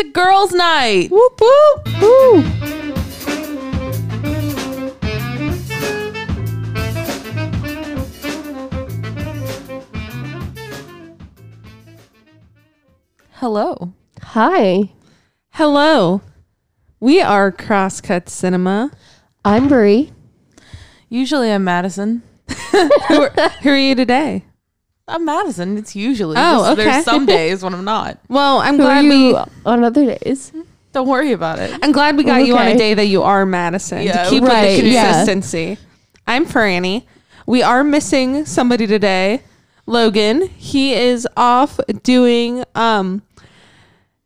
to girls' night. Whoop whoop. Woo! Hello. Hi, Hello. We are Crosscut Cinema. I'm Brie. Usually I'm Madison. Who are, who are you today? I'm Madison. It's usually. Oh, Just okay. There's some days when I'm not. Well, I'm Who are glad you we on other days? Don't worry about it. I'm glad we got you on a Okay. day that you are Madison Yeah, to keep right, with the yeah. consistency. I'm Franny. We are missing somebody today. Logan. He is off doing um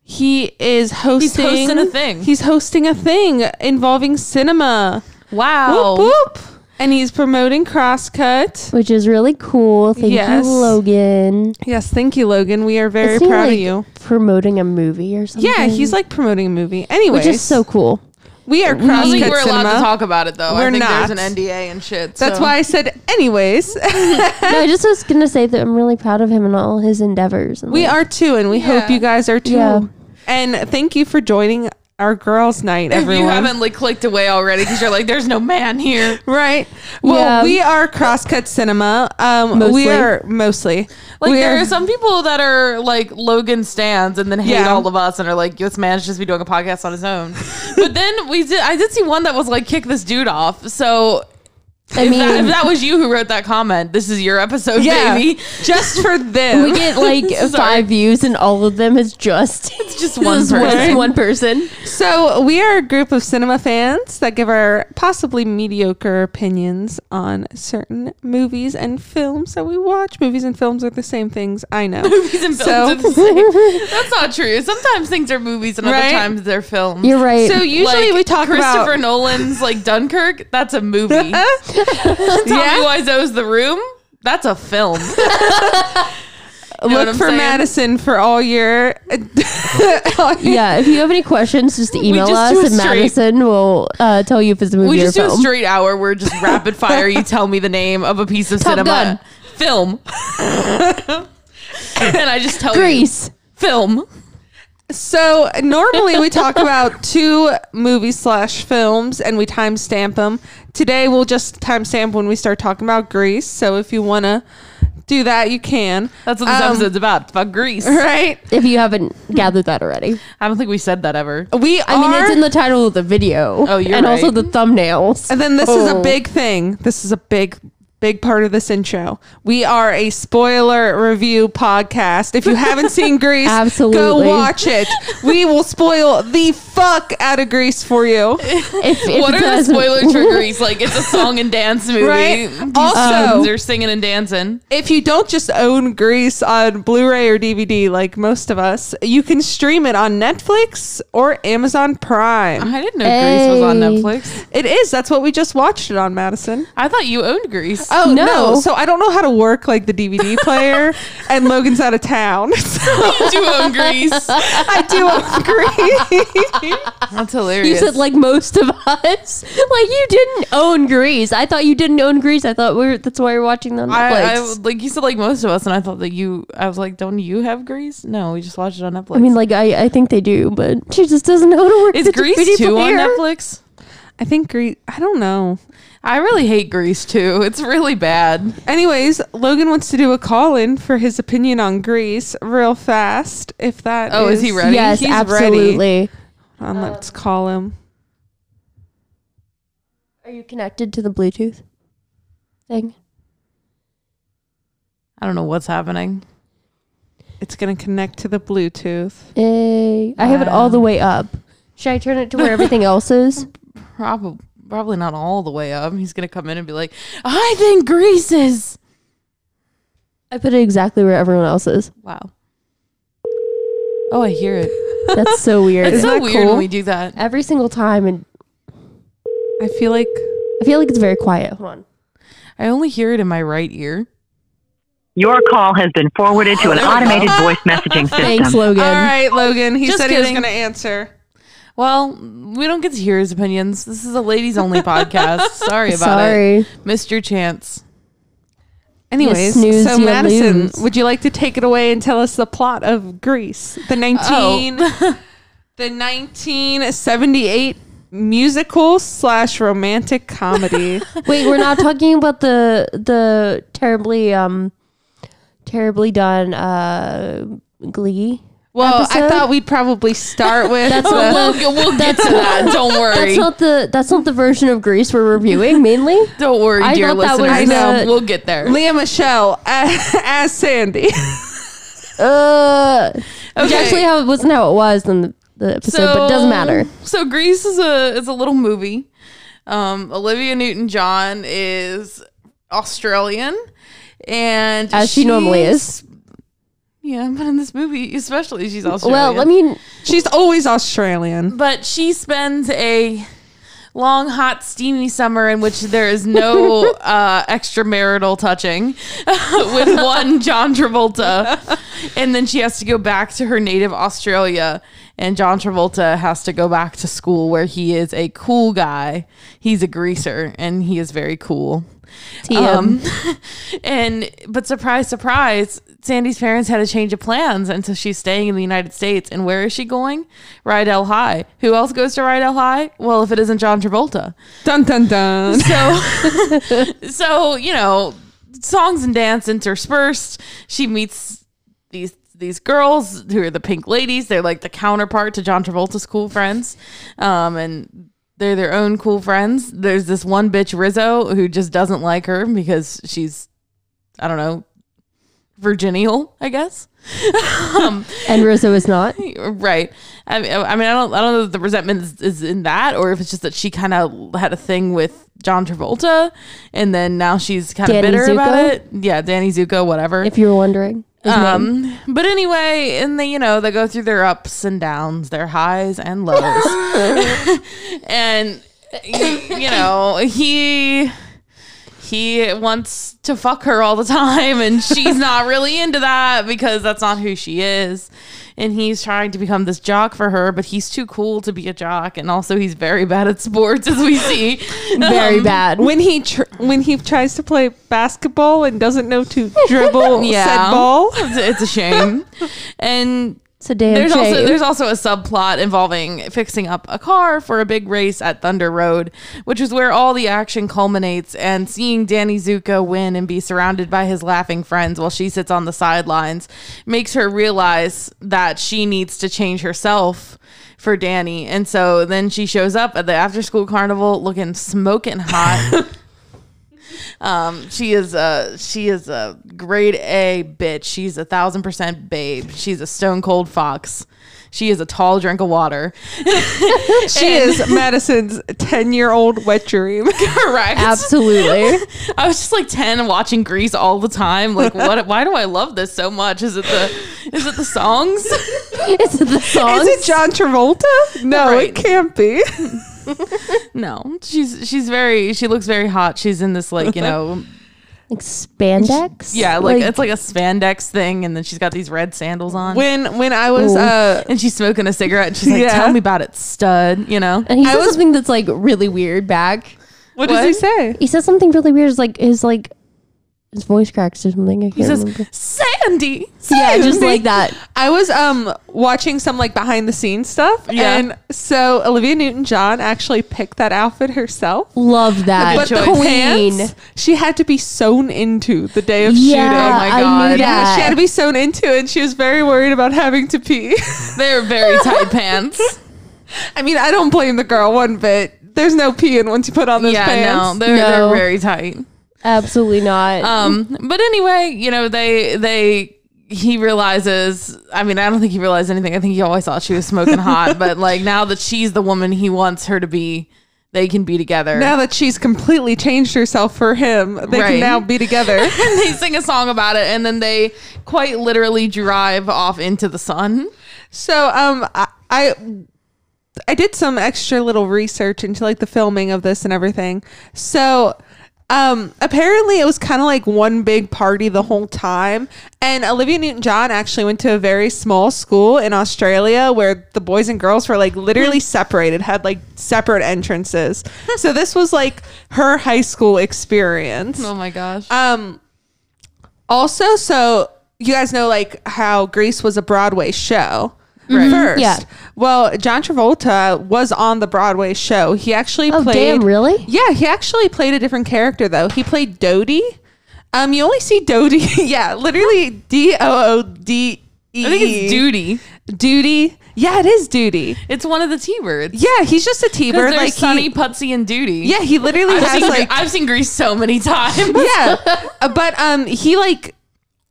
he is hosting hosting a thing. He's hosting a thing involving cinema. Wow. Whoop whoop. And he's promoting Crosscut. Which is really cool. Thank Yes. you, Logan. Yes, thank you, Logan. We are very Isn't he, proud of you. Promoting a movie or something. Yeah, he's like promoting a movie. Anyways, which is so cool. we are I don't Crosscut think we're allowed Cinema. to talk about it though. We're I think not. there's an NDA and shit. That's why I said anyways. no, I just was gonna say that I'm really proud of him and all his endeavors. And we like, are too, and we hope you guys are too. Yeah. And thank you for joining our girls' night, everyone. If everyone. you haven't like clicked away already because you're like, there's no man here. Right. Well, Yeah. we are Crosscut Cinema. Um, Mostly. we are mostly Like we there are, are some people that are like Logan stands and then hate Yeah. all of us and are like, this man should just be doing a podcast on his own. but then we did. I did see one that was like, kick this dude off. So. I if, mean, that, if that was you who wrote that comment, this is your episode, yeah, baby. just for them. we get like five views, and all of them is just It's just one person. one person. So we are a group of cinema fans that give our possibly mediocre opinions on certain movies and films that we watch. Movies and films are the same things. I know. movies and films So- are the same. That's not true. Sometimes things are movies and Right? other times they're films. You're right. So usually Like, we talk Christopher about Nolan's like Dunkirk. That's a movie. Tommy yeah. Wiseau's The Room. That's a film. know Look for saying? Madison for all your. yeah, if you have any questions, just email just us, do and straight- Madison will uh, tell you if it's a movie we or just do a film. straight hour where just rapid fire. You tell me the name of a piece of Top cinema Gun. film, and I just tell you Grease. film. So normally we talk about two movies slash films and we timestamp them. Today we'll just timestamp when we start talking about Grease. So if you want to do that, you can. That's what this Um, episode's about. It's about Grease. Right. If you haven't gathered that already, I don't think we said that ever. We I mean, it's in the title of the video. Oh, you're and also right. the thumbnails. And then this is a Oh. big thing. This is a big, big part of this intro. We are a spoiler review podcast. If you haven't seen Grease, Absolutely. go watch it. We will spoil the fuck out of Grease for you. If, if what are the doesn't- spoilers for Grease? Like it's a song and dance movie. Right. These Also- dudes um, are singing and dancing. If you don't just own Grease on Blu-ray or DVD like most of us, you can stream it on Netflix or Amazon Prime. I didn't know Grease was on Netflix. It is. That's what we just watched it on Madison. I thought you owned Grease. Oh no. No. So I don't know how to work like the DVD player and Logan's out of town. So you do own Grease. I do own Grease. That's hilarious. You said like most of us, like you didn't own Grease. I thought you didn't own Grease. I thought we are that's why we're watching on Netflix. I, I like you said like most of us, and I thought that you. I was like, don't you have Grease? No, we just watched it on Netflix. I mean, like I, I think they do, but she just doesn't know how to work. is the Grease DVD two on. Netflix? I think Grease I don't know. I really hate Grease too. It's really bad. Anyways, Logan wants to do a call in for his opinion on Grease real fast. If that Oh, is he ready? Yes, He's ready. absolutely. Um, let's call him. Are you connected to the Bluetooth thing? I don't know what's happening. It's gonna connect to the Bluetooth. Hey, I have it all the way up. Should I turn it to where everything else is? Probably, probably not all the way up. He's gonna come in and be like, "I think Grease is." I put it exactly where everyone else is. Wow. Oh, I hear it. That's so weird. It's so that weird cool? when we do that. Every single time, and I feel like I feel like it's very quiet. Hold on. I only hear it in my right ear. Your call has been forwarded to an automated voice messaging system. Thanks, Logan. All right, Logan. He Just said he was kidding. gonna answer. Well, we don't get to hear his opinions. This is a ladies only podcast. Sorry about it. Sorry. it. Missed your chance. Anyways, snooze, so you Madison, lose. would you like to take it away and tell us the plot of Grease, the nineteen? The 1978 musical slash romantic comedy. Wait, we're not talking about the the terribly um terribly done uh Glee. Well, I thought we'd probably start with That's the- we'll, we'll get to that. Don't worry. That's not the that's not the version of Grease we're reviewing mainly. Don't worry, I dear thought that was listeners. the- we'll get there. Lea Michele as, as Sandy. Uh, Okay. actually how it wasn't how it was in the, the episode, but it doesn't matter. So Grease is a is a little movie. Um, Olivia Newton John is Australian, and As she normally is. Yeah, but in this movie, especially, she's Australian. Well, I mean, She's always Australian. but she spends a long, hot, steamy summer in which there is no uh, extramarital touching with one John Travolta, and then she has to go back to her native Australia. And John Travolta has to go back to school where he is a cool guy. He's a greaser and he is very cool. Um, and but surprise, surprise, Sandy's parents had a change of plans, and so she's staying in the United States. And where is she going? Rydell High. Who else goes to Rydell High? Well, if it isn't John Travolta. Dun dun dun. So, so you know, songs and dance interspersed. She meets these these girls who are the Pink Ladies. They're like the counterpart to John Travolta's cool friends, um, and they're their own cool friends. There's this one bitch Rizzo who just doesn't like her because she's, I don't know, virginial, I guess. um, and Rizzo is not. right. I mean, I mean, I don't, I don't know if the resentment is, is in that, or if it's just that she kind of had a thing with John Travolta, and then now she's kind of bitter about it. Yeah, Danny Zuko, whatever. If you were wondering. Um, but anyway, and they, you know, they go through their ups and downs, their highs and lows, and you know, he he wants to fuck her all the time, and she's not really into that because that's not who she is. And he's trying to become this jock for her, but he's too cool to be a jock, and also he's very bad at sports, as we see. very Um, bad. when he tr- when he tries to play basketball and doesn't know to dribble Yeah. said ball. It's, it's a shame. and It's a damn there's shame. also there's also a subplot involving fixing up a car for a big race at Thunder Road, which is where all the action culminates. And seeing Danny Zuko win and be surrounded by his laughing friends while she sits on the sidelines makes her realize that she needs to change herself for Danny. And so then she shows up at the after school carnival looking smoking hot. Um, she is a she is a grade A bitch. She's a thousand percent babe. She's a stone cold fox. She is a tall drink of water. She is Madison's ten year old wet dream. Correct. Absolutely. I was just like ten watching Grease all the time. Like, what? Why do I love this so much? Is it the is it the songs? Is it the songs? Is it John Travolta? No, Right. it can't be. No, she's she's very she looks very hot. She's in this like you know like spandex? yeah like, it's like a spandex thing, and then she's got these red sandals on. When when I was Ooh. uh and she's smoking a cigarette, and she's like, Yeah. "Tell me about it, stud." You know, and he I says was- something that's like really weird back. what does he What? say? He says something really weird. It's like is like his voice cracks or something. I can't he says, remember. "Sandy." Yeah, just like that. I was um watching some like behind the scenes stuff. Yeah. And so Olivia Newton John actually picked that outfit herself. Love that. But the Queen. pants she had to be sewn into the day of Yeah, shooting. my I God. knew that. She had to be sewn into and she was very worried about having to pee. They're very tight pants. I mean, I don't blame the girl one bit. There's no peeing once you put on those yeah, pants. no, they're, No. they're very tight. Absolutely not. Um, but anyway, you know, they they he realizes. I mean, I don't think he realized anything. I think he always thought she was smoking hot. But like now that she's the woman he wants her to be, they can be together. Now that she's completely changed herself for him, they Right. can now be together. and they sing a song about it, and then they quite literally drive off into the sun. So um I, I I did some extra little research into like the filming of this and everything. So um apparently it was kind of like one big party the whole time and Olivia Newton-John actually went to a very small school in Australia where the boys and girls were like literally separated had like separate entrances. so this was like her high school experience. Oh my gosh! Um also so you guys know like how Grease was a Broadway show. First. Yeah. Well, John Travolta was on the Broadway show. He actually Oh, played. damn, really? Yeah, he actually played a different character though. He played Dodie. Um, you only see Dodie. yeah, literally D O O D E. I think it's Doody. Doody. Yeah, it is Doody. It's one of the T birds. Yeah, he's just a T Because bird. Like Sonny, he, Putzie, and Doody. yeah, he literally I've has seen, like I've seen Grease so many times. yeah, Uh, but um, he like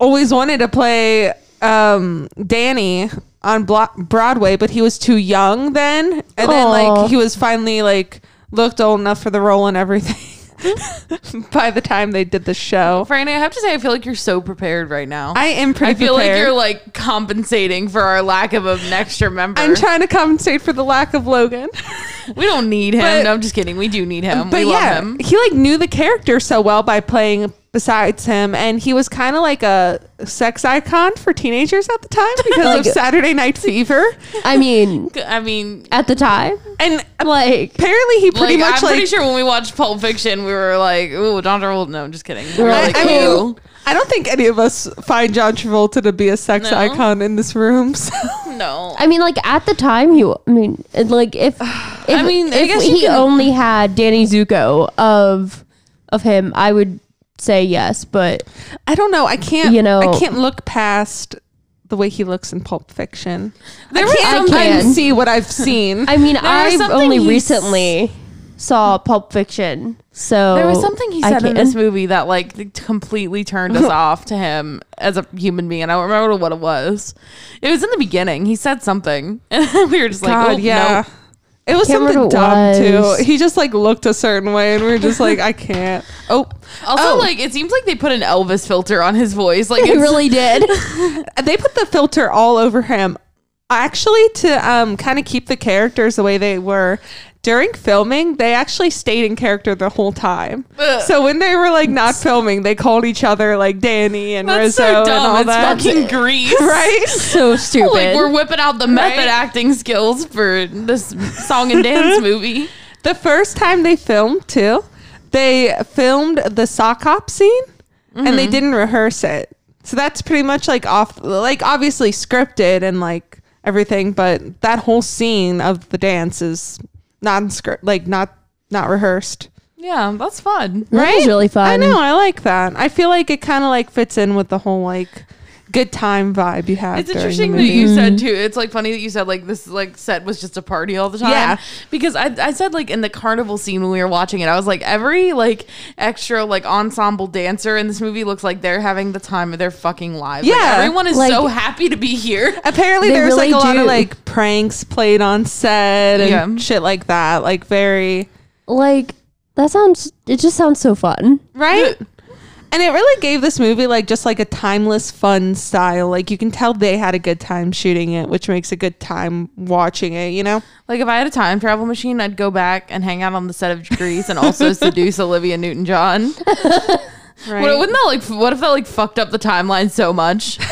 always wanted to play um Danny on Blo- Broadway, but he was too young then, and then Aw. like he was finally like looked old enough for the role and everything. By the time they did the show, Franny, I have to say, I feel like you're so prepared right now. I am pretty. I feel prepared. like you're like compensating for our lack of an extra member. I'm trying to compensate for the lack of Logan. we don't need him. But- no, I'm just kidding. We do need him. but we yeah, love him. he like knew the character so well by playing besides him, and he was kind of like a sex icon for teenagers at the time because Like- of Saturday Night Fever, I mean, I mean, at the time, and like apparently he pretty like, much I'm like. pretty sure when we watched Pulp Fiction, we were like, "Ooh, John Travolta." No, I'm just kidding. We were Right. like, I mean, I don't think any of us find John Travolta to be a sex No. icon in this room. So. no. I mean, like at the time, you. I mean, like if, if I mean, I if guess you he can- only had Danny Zuko of of him, I would say yes. But I don't know. I can't. You know- I can't look past the way he looks in Pulp Fiction. There I can't something- unsee what I've seen. I mean, I've only recently saw Pulp Fiction, so There was something he said in this movie that like completely turned us off to him as a human being. I don't remember what it was. It was in the beginning. He said something, and we were just like, God, oh, yeah. yeah. It was something dumb was. too. He just like looked a certain way, and we are just like, I can't. Oh, Also, Oh. like, it seems like they put an Elvis filter on his voice. Like, He it's, really did. they put the filter all over him actually to um kind of keep the characters the way they were during filming they actually stayed in character the whole time Ugh. so when they were like not filming they called each other like danny and That's rizzo so and all It's that fucking Grease. right so stupid. Like, we're whipping out the method Right? acting skills for this song and dance movie. the first time they filmed too they filmed the sock hop scene and Mm-hmm. they didn't rehearse it so that's pretty much like off like obviously scripted and like everything but that whole scene of the dance is not script like not not rehearsed Yeah, that's fun. That was really fun. i know i like that i feel like it kind of like fits in with the whole like good time vibe you have It's during the interesting that movie. you said mm-hmm. too. It's like funny that you said like this like set was just a party all the time. Yeah. Because I, I said like in the carnival scene when we were watching it, I was like every like extra like ensemble dancer in this movie looks like they're having the time of their fucking lives. Like, Yeah. everyone is Like- so happy to be here. apparently They there's like really a lot of like pranks played on set and Yeah. shit like that like very like that sounds. It just sounds so fun. right and it really gave this movie like just like a timeless fun style like you can tell they had a good time shooting it which makes a good time watching it you know Like if I had a time travel machine, I'd go back and hang out on the set of Grease and also seduce Olivia Newton John. right Wouldn't that like? What if that like fucked up the timeline so much?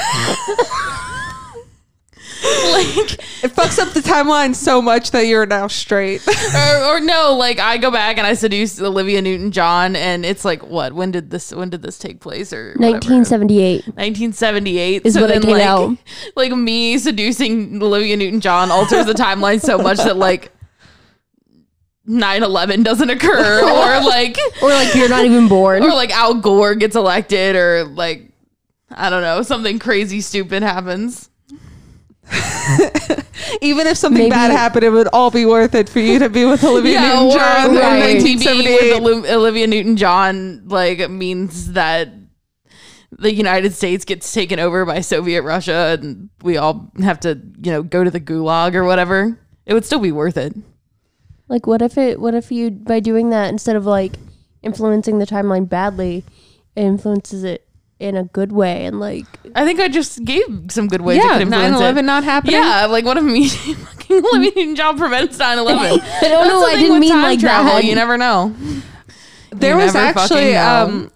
like it fucks up the timeline so much that you're now straight or, or no, like I go back and I seduce Olivia Newton John, and it's like what? When did this? When did this take place? Or whatever. 1978. 1978 Is so when it then came like out. like me seducing Olivia Newton John alters the timeline so much that like 9/11 doesn't occur or like Or like you're not even born. or like Al Gore gets elected or like I don't know something crazy stupid happens. even if something Maybe- bad happened it would all be worth it for you to be with olivia Yeah, newton-john or, in right. 1978 with Olivia Newton John like means that the United States gets taken over by Soviet Russia and we all have to, you know, go to the gulag or whatever. It would still be worth it. Like, what if it? What if you by doing that instead of like influencing the timeline badly, it influences it in a good way and like I think I just gave some good ways it yeah could influence 9-11 not happening Yeah, like what if me fucking Olivia Newton John prevents 9-11? I don't know. I didn't with mean time like travel. that. You never know. there You was actually um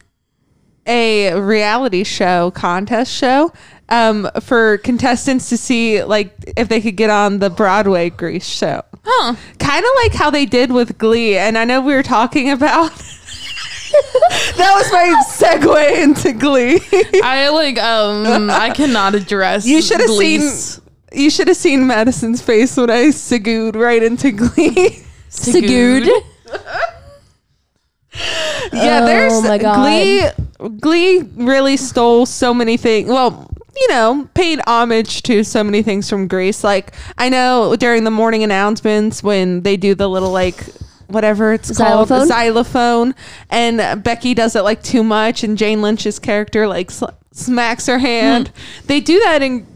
a reality show contest show um for contestants to see like if they could get on the broadway grease show Huh. kind of like how they did with glee and i know we were talking about that was my segue into glee I like um I cannot address you should have Glee's- seen you should have seen Madison's face when I segued right into Glee. Segued. yeah, Oh there's my God. Glee. Glee really stole so many things. Well, you know, paid homage to so many things from Grease. Like I know during the morning announcements when they do the little like whatever it's Xylophone? called xylophone, and Becky does it like too much, and Jane Lynch's character like sl- smacks her hand. Hmm. They do that in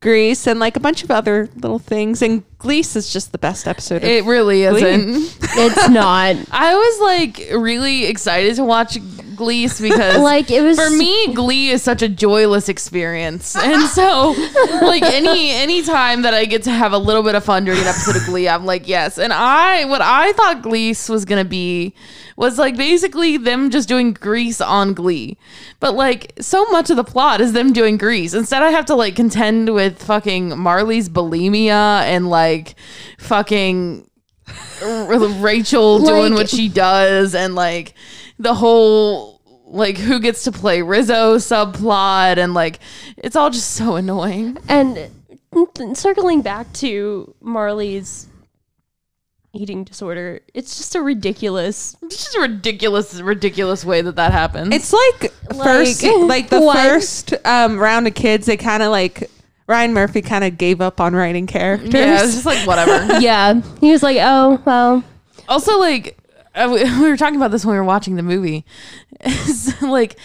Grease and like a bunch of other little things. And Grease is just the best episode. Of It really Glee. isn't. It's not. I was like really excited to watch Glee because Like, it was- for me Glee is such a joyless experience. And so like any any time that I get to have a little bit of fun during an episode of Glee, I'm like, yes. And I what I thought Glee was going to be was like basically them just doing Grease on Glee. But like so much of the plot is them doing Grease. Instead I have to like contend with fucking Marley's bulimia and like fucking Rachel doing Like- what she does and like the whole like who gets to play Rizzo subplot and like it's all just so annoying. And circling back to Marley's eating disorder, it's just a ridiculous. It's just a ridiculous, ridiculous way that that happens. It's like, first, like the what? first um, round of kids, they kind of like Ryan Murphy kind of gave up on writing characters. yeah, it's just like whatever. Yeah, he was like, "Oh well, also, like Uh, we we were talking about this when we were watching the movie. It's like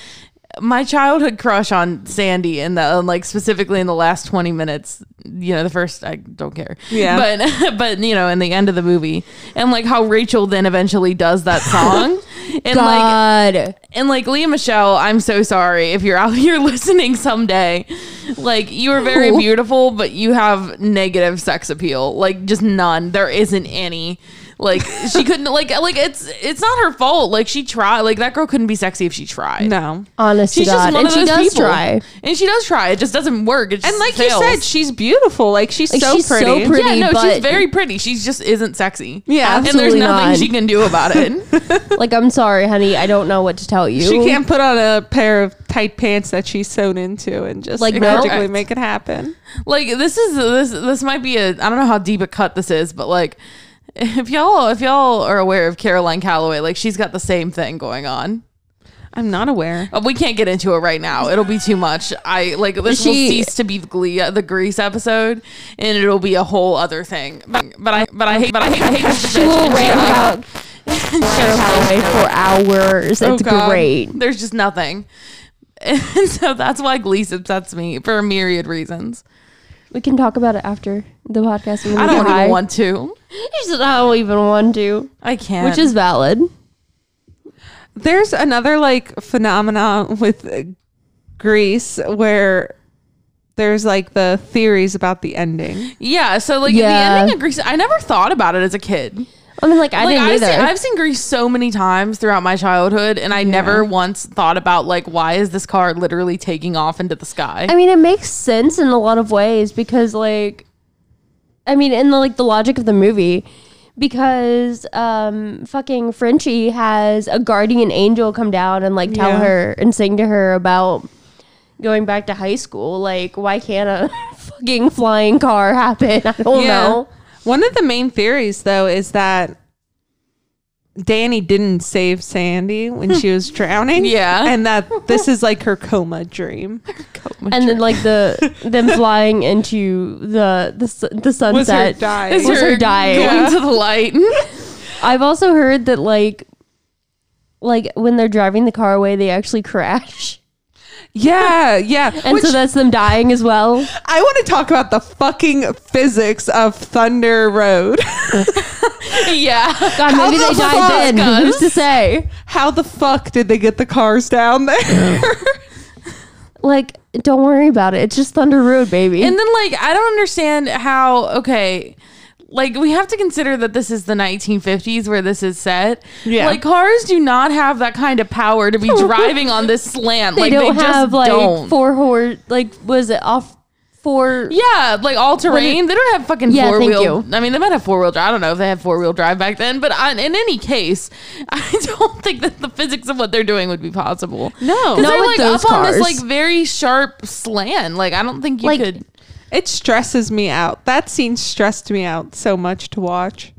my childhood crush on Sandy, and the um, like specifically in the last twenty minutes. You know, the first I don't care. Yeah. but but you know, in the end of the movie, and like how Rachel then eventually does that song, and like and like Lea Michele, I'm so sorry if you're out here listening someday. Like you are very Ooh. beautiful, but you have negative sex appeal. Like just none. There isn't any. Like she couldn't like like it's it's not her fault. Like she tried. Like that girl couldn't be sexy if she tried. No. Honest She's to just God, one and of she those does people. try. And she does try. It just doesn't work. It just And like fails. you said, she's beautiful. Like she's Like, so she's so pretty. pretty. yeah, no, she's very pretty. She just isn't sexy. Yeah. and there's nothing not. she can do about it. Like, I'm sorry, honey, I don't know what to tell you. She can't put on a pair of tight pants that she's sewn into and just Like, like no. magically make it happen. like this is this this might be a I don't know how deep a cut this is, but like if y'all if y'all are aware of Caroline Calloway, like she's got the same thing going on. I'm not aware. Uh, We can't get into it right now. It'll be too much. I like this will She- cease to be the Glee, uh, the Grease episode, and it'll be a whole other thing. But, but I but I hate but I hate, I hate this will rant about Sarah Calloway for hours. Oh, it's God. great. There's just nothing. And so that's why Glee upsets me for a myriad reasons. We can talk about it after the podcast. when we I don't get high. even want to. She said, I don't even want to, I can't. which is valid. There's another like phenomenon with uh, Grease where there's like the theories about the ending. Yeah, so like Yeah. the ending of Grease, I never thought about it as a kid. I mean, like, I like didn't I've either. seen, I've seen Grease so many times throughout my childhood, and I never once thought about like why is this car literally taking off into the sky? I mean, it makes sense in a lot of ways because, like, I mean, in the like the logic of the movie, because um, fucking Frenchie has a guardian angel come down and like tell Yeah. her and sing to her about going back to high school. Like, why can't a fucking flying car happen? I don't know. One of the main theories though is that Danny didn't save Sandy when she was drowning. Yeah. And that this is like her coma dream. And then like the them flying into the the, the sunset was her dying. Was her her dying. going to the light. I've also heard that like like when they're driving the car away, they actually crash, Yeah, yeah. and Which so that's them dying as well. I want to talk about the fucking physics of Thunder Road. yeah. God, maybe the they died then. Who's to say? How the fuck did they get the cars down there? Like, don't worry about it. It's just Thunder Road, baby. And then like I don't understand how okay like we have to consider that this is the 1950s where this is set. Yeah. Like cars do not have that kind of power to be driving on this slant. they like don't they just have like don't. four horse. Like, was it off four? Yeah, like all terrain. They don't have fucking Yeah, four thank wheel. you. I mean, they might have four wheel drive. I don't know if they had four wheel drive back then, but I, in any case, I don't think that the physics of what they're doing would be possible. No. 'Cause Not they're like up on this like very sharp slant. Like I don't think you Like, could. It stresses me out. That scene stressed me out so much to watch.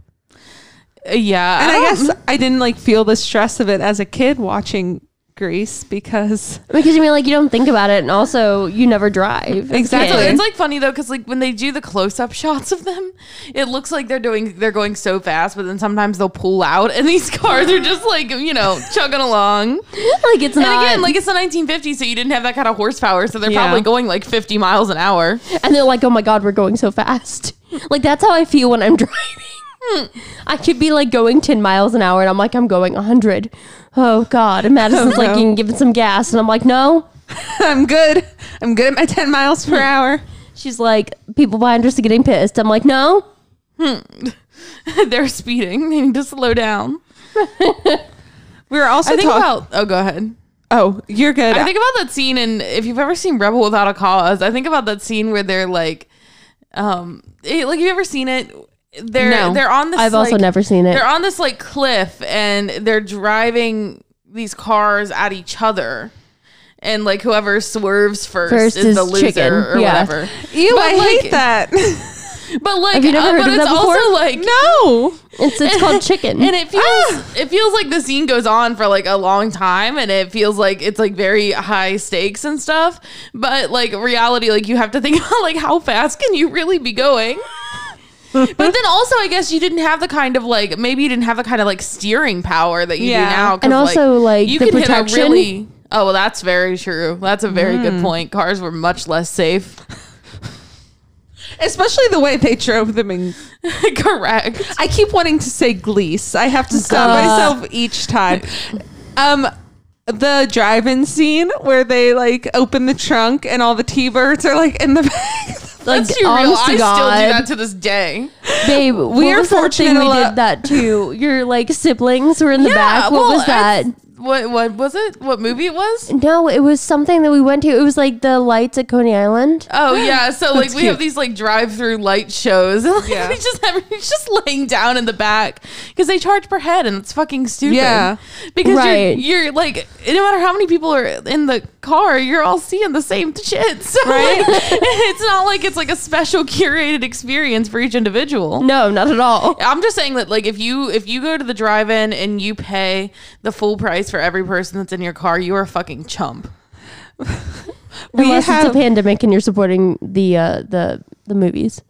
Uh, yeah, And I, don't- guess I didn't like feel the stress of it as a kid watching Grease because Because you mean like you don't think about it, and also you never drive. Exactly. kid. It's like funny though, because like when they do the close-up shots of them, it looks like they're doing they're going so fast, but then sometimes they'll pull out, and these cars are just like you know chugging along. like it's And not. again, like it's the 1950s, so you didn't have that kind of horsepower, so they're Yeah. probably going like 50 miles an hour. and they're like, "Oh my god, we're going so fast." like that's how I feel when I'm driving. I could be like going 10 miles an hour, and I'm like, I'm going 100. Oh god! And Madison's like, no. "You can give it some gas," and I'm like, "No." I'm good. I'm good at my 10 miles per hour. She's like, "People behind us are getting pissed." I'm like, "No." they're speeding. They need to slow down. We were also I think talking. about. Oh, go ahead. oh, you're good. I think about that scene, and if you've ever seen Rebel Without a Cause, I think about that scene where they're like, um, eh, like have you ever seen it? They're No. they're on this. I've also never seen it. They're on this like cliff, and they're driving these cars at each other. And like whoever swerves first, First is, is the loser chicken. or Yeah. whatever. Ew, But, I like- hate that. But like, Have you never uh, heard but of it's that before? also like no. It's it's called chicken. and it feels it feels like the scene goes on for like a long time and it feels like it's like very high stakes and stuff but like reality like you have to think about like how fast can you really be going but then also i guess you didn't have the kind of like maybe you didn't have the kind of like steering power that you Yeah. do now. And also, like, you the could hit a really oh well that's very true that's a very good point cars were much less safe Especially the way they drove them in. correct I keep wanting to say Gleese. I have to stop Uh. myself each time. Um, the drive-in scene where they like open the trunk and all the T-birds are like in the back. Like, that's too real honest i to still God. do that to this day Babe, we are fortunate we did that too. Your like siblings were in the back. What was that? What what was it? What movie it was? No, it was something that we went to. It was like the lights at Coney Island. Oh yeah, so like we have these like drive-through light shows. And, like, Yeah. we just just laying down in the back because they charge per head, and it's fucking stupid. Yeah. because Right. you're, you're like no matter how many people are in the car, you're all seeing the same shit. So Right. like, it's not like it's like a special curated experience for each individual. No, not at all. I'm just saying that like if you if you go to the drive-in and you pay the full price for every person that's in your car, you are a fucking chump. We Unless have it's a pandemic and you're supporting the uh, the the movies.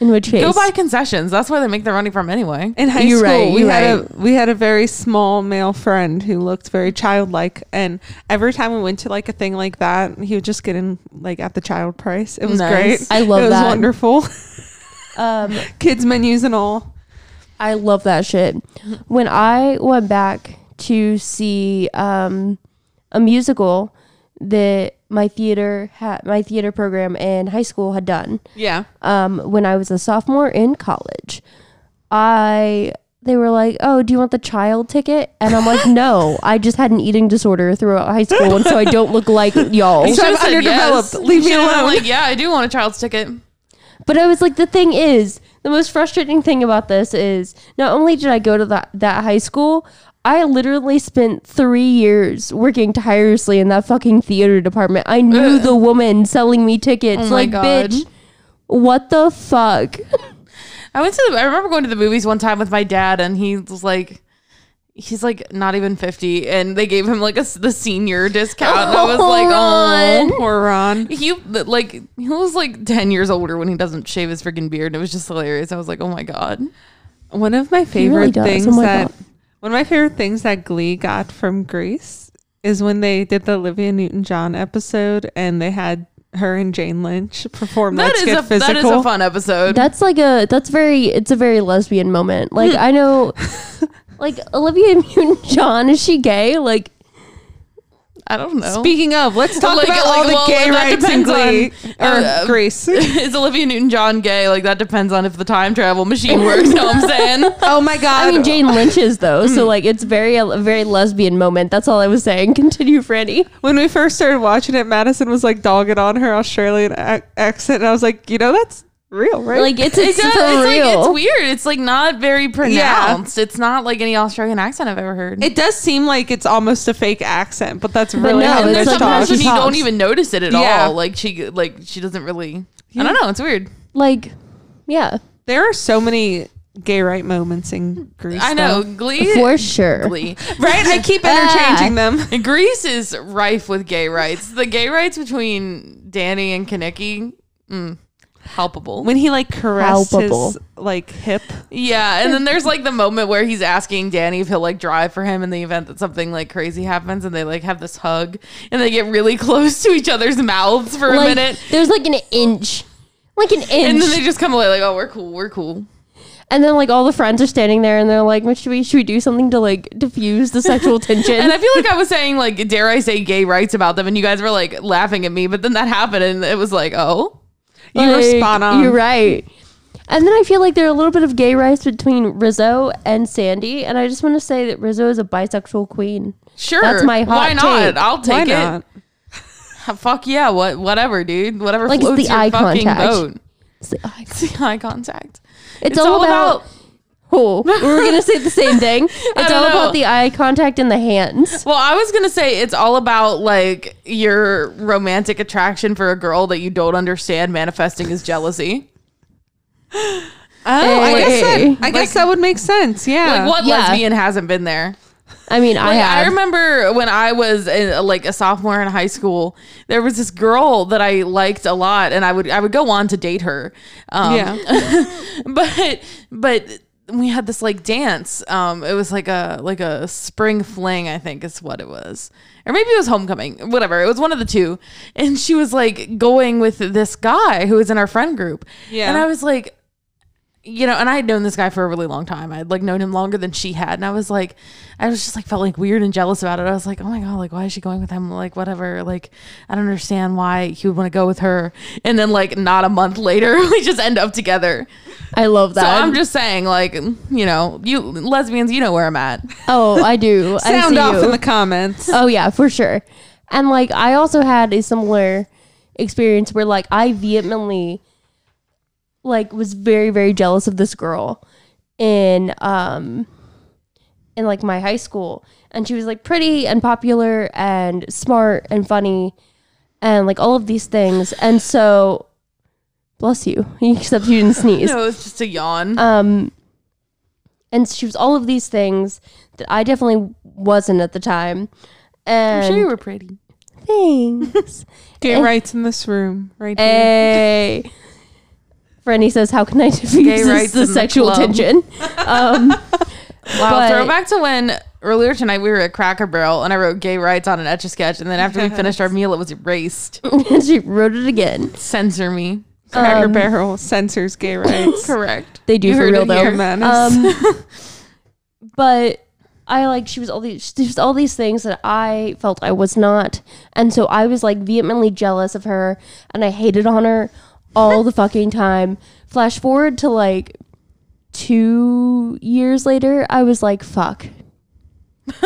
In which case, Go buy concessions. That's where they make their money from anyway. in high You're school. right, we had right. a we had a very small male friend who looked very childlike, and every time we went to like a thing like that, he would just get in like at the child price. It was Nice. great. I love it was that. wonderful. um, Kids menus and all. I love that shit. When I went back to see um, a musical that my theater had, my theater program in high school had done, Yeah. um, when I was a sophomore in college, I they were like, "Oh, do you want the child ticket?" And I'm like, "No, I just had an eating disorder throughout high school, and so I don't look like y'all." So I'm Should've said underdeveloped. Leave me alone. Like, yeah, I do want a child's ticket. But I was like, the thing is, the most frustrating thing about this is not only did I go to that, that high school, I literally spent three years working tirelessly in that fucking theater department. I knew Ugh. the woman selling me tickets. Oh my like, God. bitch, what the fuck? I went to. The, I remember going to the movies one time with my dad, and he was like, he's like not even fifty, and they gave him like a the senior discount. and I was Oh, like, Ron. oh. Poor Ron. He like he was like ten years older when he doesn't shave his freaking beard, and it was just hilarious. I was like, oh my god. One of my favorite does. Oh things Oh that God. One of my favorite things that Glee got from Grease is when they did the Olivia Newton John episode and they had her and Jane Lynch perform That Let's is Get a Physical. that is a fun episode. That's like a, that's very, it's a very lesbian moment. Like, I know, like, Olivia Newton-John, is she gay? Like, I don't know. Speaking of, let's talk Like- about like, all the well, gay that rights in Glee on- or uh, Grease. is Olivia Newton John gay? Like that depends on if the time travel machine works. know what I'm saying? oh my god! I mean, Jane Lynch is though, so like it's very a very lesbian moment. That's all I was saying. Continue, Franny. when we first started watching it, Madison was like dogging on her Australian ac- accent, and I was like, you know, that's real, right? Like it's it's, It's, for it's like real. it's weird. It's like not very pronounced. It's not like any Australian accent I've ever heard. it does seem like it's almost a fake accent, but that's But really no, how and it's there's like sometimes talks. when you talks. don't even notice it at Yeah. all. Like she like she doesn't really. I don't know. It's weird. like, yeah, There are so many gay right moments in Grease. I know. though. Glee. for sure. Glee. right? I keep interchanging them. Grease is rife with gay rights. The gay rights between Danny and Kenickie, mm, palpable. When he like caressed Palpable. his like hip. Yeah, and then there's like the moment where he's asking Danny if he'll like drive for him in the event that something like crazy happens, and they like have this hug, and they get really close to each other's mouths for a Like minute, there's like an inch, like an inch, and then they just come away like, "Oh, we're cool, we're cool." And then like all the friends are standing there and they're like, "What should we should we do something to like diffuse the sexual tension?" And I feel like I was saying like, dare I say gay rights about them, and you guys were like laughing at me, but then that happened, and it was like, oh, You were Like, spot on. You're right. And then I feel like there are a little bit of gay rights between Rizzo and Sandy, and I just want to say that Rizzo is a bisexual queen. sure, That's my hot Why not? take. I'll Why take not? it. Fuck yeah, what whatever, dude. Whatever Like, it's the your eye fucking contact. boat. It's, like, oh, I- It's the eye contact. it's all, about. Oh, we were gonna say the same thing. It's all know. about the eye contact and the hands. Well, I was gonna say it's all about like your romantic attraction for a girl that you don't understand manifesting as jealousy. Oh, I guess that I guess that would make sense. Yeah. Like what Yeah. lesbian hasn't been there? I mean, I Like, I, have. remember when I was in, like a sophomore in high school, there was this girl that I liked a lot, and I would I would go on to date her. Um, yeah. but but we had this like dance. Um, it was like a like a spring fling, I think is what it was, or maybe it was homecoming. Whatever, it was one of the two. And she was like going with this guy who was in our friend group. Yeah. and I was like. You know, and I had known this guy for a really long time. I'd like known him longer than she had, and I was like, I was just like felt like weird and jealous about it. I was like, oh my god, like why is she going with him? Like whatever, like I don't understand why he would want to go with her. And then like not a month later, we just end up together. I love that. So I'm just saying, like, you know, you lesbians, you know where I'm at. oh, I do. I Sound see off you. in the comments. Oh yeah, for sure. And like I also had a similar experience where like I vehemently like was very very jealous of this girl in um in like my high school and she was like pretty and popular and smart and funny and like all of these things and so bless you except you didn't sneeze No, it's just a yawn. um and she was all of these things that I definitely wasn't at the time and I'm sure you were pretty. Thanks. Gay Eh. rights in this room, right here. Hey. Franny says, "How can I diffuse this, rights the in the sexual club. tension?" Um, Wow, But- throwback to when earlier tonight we were at Cracker Barrel and I wrote gay rights on an etch a sketch, and then after we finished our meal, it was erased. and she wrote it again. Censor me. Cracker um, Barrel censors gay rights. Correct. They do You for heard real it though. here. Menace. Um, but I like she was all these she was all these things that I felt I was not, and so I was like vehemently jealous of her, and I hated on her all the fucking time. Flash forward to like two years later, I was like, "Fuck."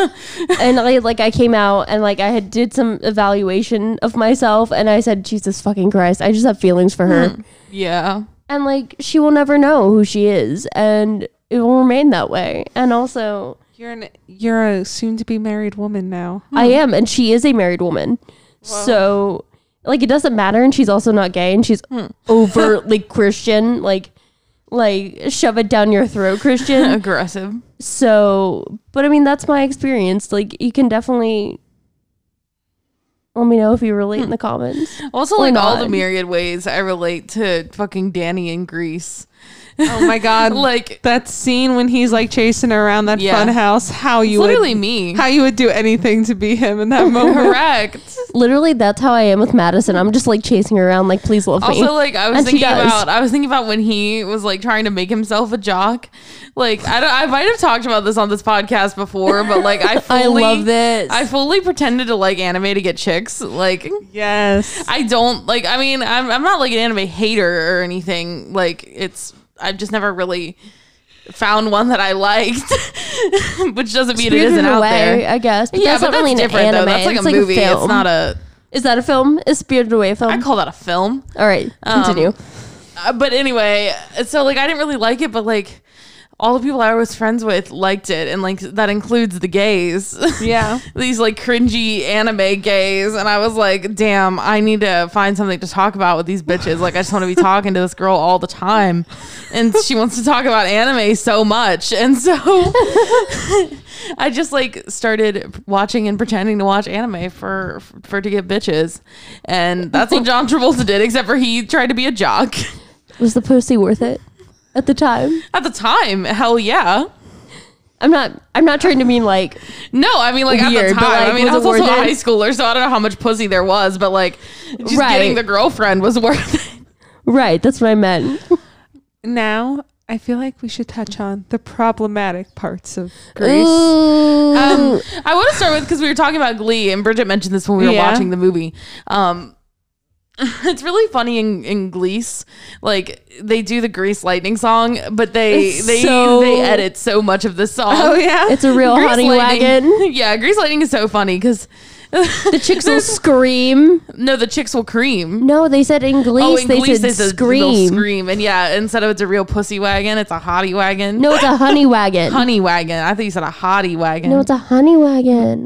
and I like I came out and like I had did some evaluation of myself and I said Jesus fucking Christ I just have feelings for her hmm. Yeah. and like she will never know who she is and it will remain that way and also you're an you're a soon to be married woman now. i hmm. am and she is a married woman so like it doesn't matter and she's also not gay and she's hmm. overtly christian like like shove it down your throat christian. Aggressive. so but i mean that's my experience. Like you can definitely let me know if you relate in hmm. the comments Also, Or like all the myriad ways I relate to fucking Danny in Grease. Oh my god. Like, that scene when he's like chasing around that Yeah. fun house, how it's you literally would me. how you would do anything to be him in that moment. Correct. literally that's how i am with madison i'm just like chasing her around like please love me Also, like I was And she thinking does. about, I was thinking about when he was like trying to make himself a jock. Like I don't, I might have talked about this on this podcast before, but like I I fully, love this. I fully pretended to like anime to get chicks. Like Yes. I don't like. I mean, I'm I'm not like an anime hater or anything. Like it's, I've just never really found one that I liked, which doesn't mean it Spirited isn't out Away, there. I guess. But yeah, that's but not really that's an different anime. though. That's like it's a movie. it's not a. Is that a film? Is Spirited Away a film? I call that a film. All right, Um, continue. Uh, but anyway, so like I didn't really like it, but like all the people I was friends with liked it, and like that includes the gays. Yeah. These like cringy anime gays, and I was like, damn, I need to find something to talk about with these bitches. Like I just want to be talking to this girl all the time, and she wants to talk about anime so much, and so I just like started watching and pretending to watch anime for for to get bitches, and that's what John Travolta did. Except for he tried to be a jock. Was the pussy worth it at the time? At the time, hell yeah. I'm not. I'm not trying to mean like. No, I mean like at the time. like, I mean, was I was also a high schooler, so I don't know how much pussy there was, but like just Right. getting the girlfriend was worth it. Right. That's what I meant. Now I feel like we should touch on the problematic parts of Grease. Um, I want to start with because we were talking about Glee, and Bridget mentioned this when we were Yeah. watching the movie. Um, it's really funny in, in Glease, like they do the Grease Lightning song, but they It's they so- they edit so much of the song. Oh yeah. it's a real Grease honey Lightning- wagon. Yeah, Grease Lightning is so funny because The chicks will scream. no, the chicks will cream. No, they said in Glease Oh, in they Glease said they scream. scream, and yeah, instead of it's a real pussy wagon, it's a hottie wagon. No, it's a honey wagon. honey wagon. I thought you said a hottie wagon. No, it's a honey wagon.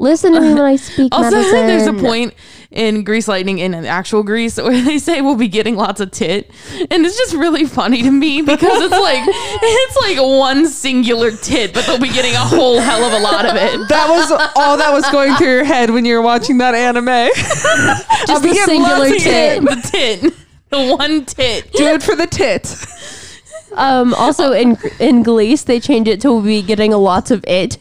Listen to me when I speak Also, medicine. there's a point in Grease Lightning in an actual Grease where they say we'll be getting lots of tit, and it's just really funny to me because it's like it's like one singular tit, but they'll be getting a whole hell of a lot of it. that was all that was going through your head when you were watching that anime. Just the singular tit. The tit, the one tit. Do it for the tit. Um, also in in Glease they change it to we'll be getting a lots of it.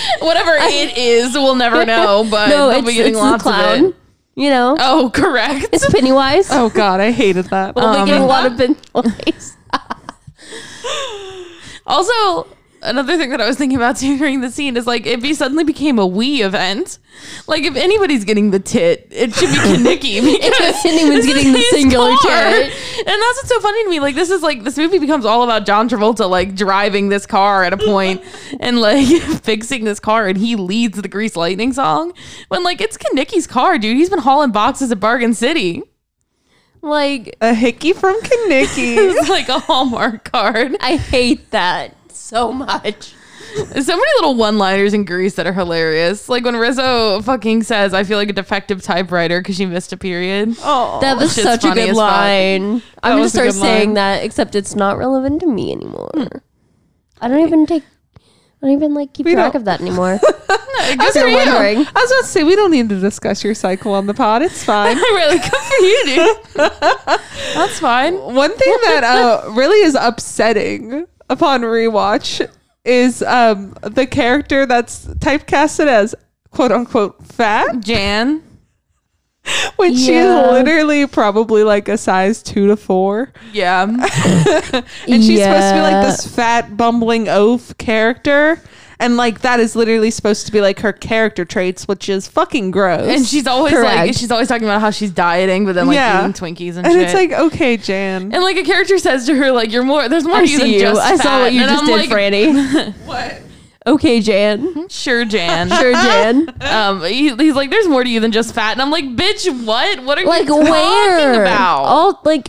Whatever it is, we'll never know, but no, they'll it's, be getting it's lots the of clown. it. You know, Oh, correct. it's Pennywise. Oh god, I hated that. we'll um, be getting a lot of Pennywise. Also, another thing that I was thinking about during the scene is like if he suddenly became a we event, like if anybody's getting the tit, it should be Kenickie because If anyone's this is getting the singular car. tit. And that's what's so funny to me. Like this is like this movie becomes all about John Travolta like driving this car at a point and like fixing this car, and he leads the Grease Lightning song when like it's Kenickie's car, dude. He's been hauling boxes at Bargain City. like a hickey from Kenickie. It's like a Hallmark card. I hate that so much. So many little one-liners in Grease that are hilarious. Like when Rizzo fucking says, "I feel like a defective typewriter because she missed a period." oh, That was shit's such a good as fuck. line. I'm gonna start saying line. that, except it's not relevant to me anymore. I don't even take. I don't even like keep We track don't- of that anymore. Good You're for you. wondering. I was about to say we don't need to discuss your cycle on the pod. It's fine. really good for you, dude. That's fine. One thing that uh, really is upsetting upon rewatch is um, the character that's typecasted as quote unquote fat Jan. when she is literally probably like a size two to four. Yeah. And she's supposed to be like this fat, bumbling oaf character. And like that is literally supposed to be like her character traits, which is fucking gross. And she's always like she's always talking about how she's dieting, but then like Yeah. eating Twinkies and, and shit. it's like, okay, Jan. and like a character says to her, like, you're more there's more I to you than see you. just I saw what you And just I'm did, like, Franny. what? Okay, Jan. Sure, Jan. Sure, Jan. Um, he, he's like, there's more to you than just fat, and I'm like, bitch, what? What are like you talking where? about? All like,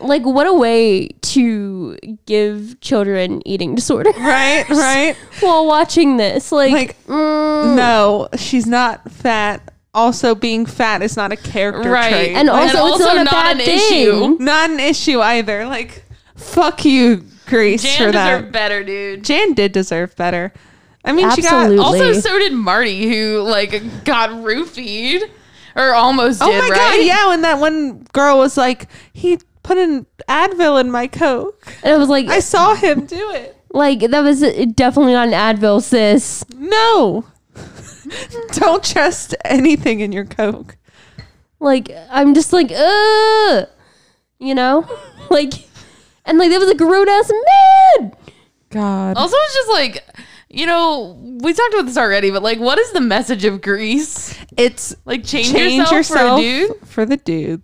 like what a way to give children eating disorder Right, right. while watching this. Like, Like, mm, No, she's not fat. Also, being fat is not a character Right. trait. and also, it's also not a not bad an thing. issue. not an issue either. Like, fuck you, Grace, Jan for that. deserved better, dude. Jan did deserve better. I mean, Absolutely. she got. Also, so did Marty, who like got roofied or almost Oh my right? god! Yeah, when that one girl was like, he put an Advil in my coke. And I was like, I saw him do it. like that was definitely not an Advil, sis. No, don't trust anything in your coke. Like, I'm just like, uh, you know, like, and like that was a grown ass man. God. Also, it's just like, you know, we talked about this already, but like, what is the message of Grease? It's Like, change, change yourself, yourself for a dude. for the dude.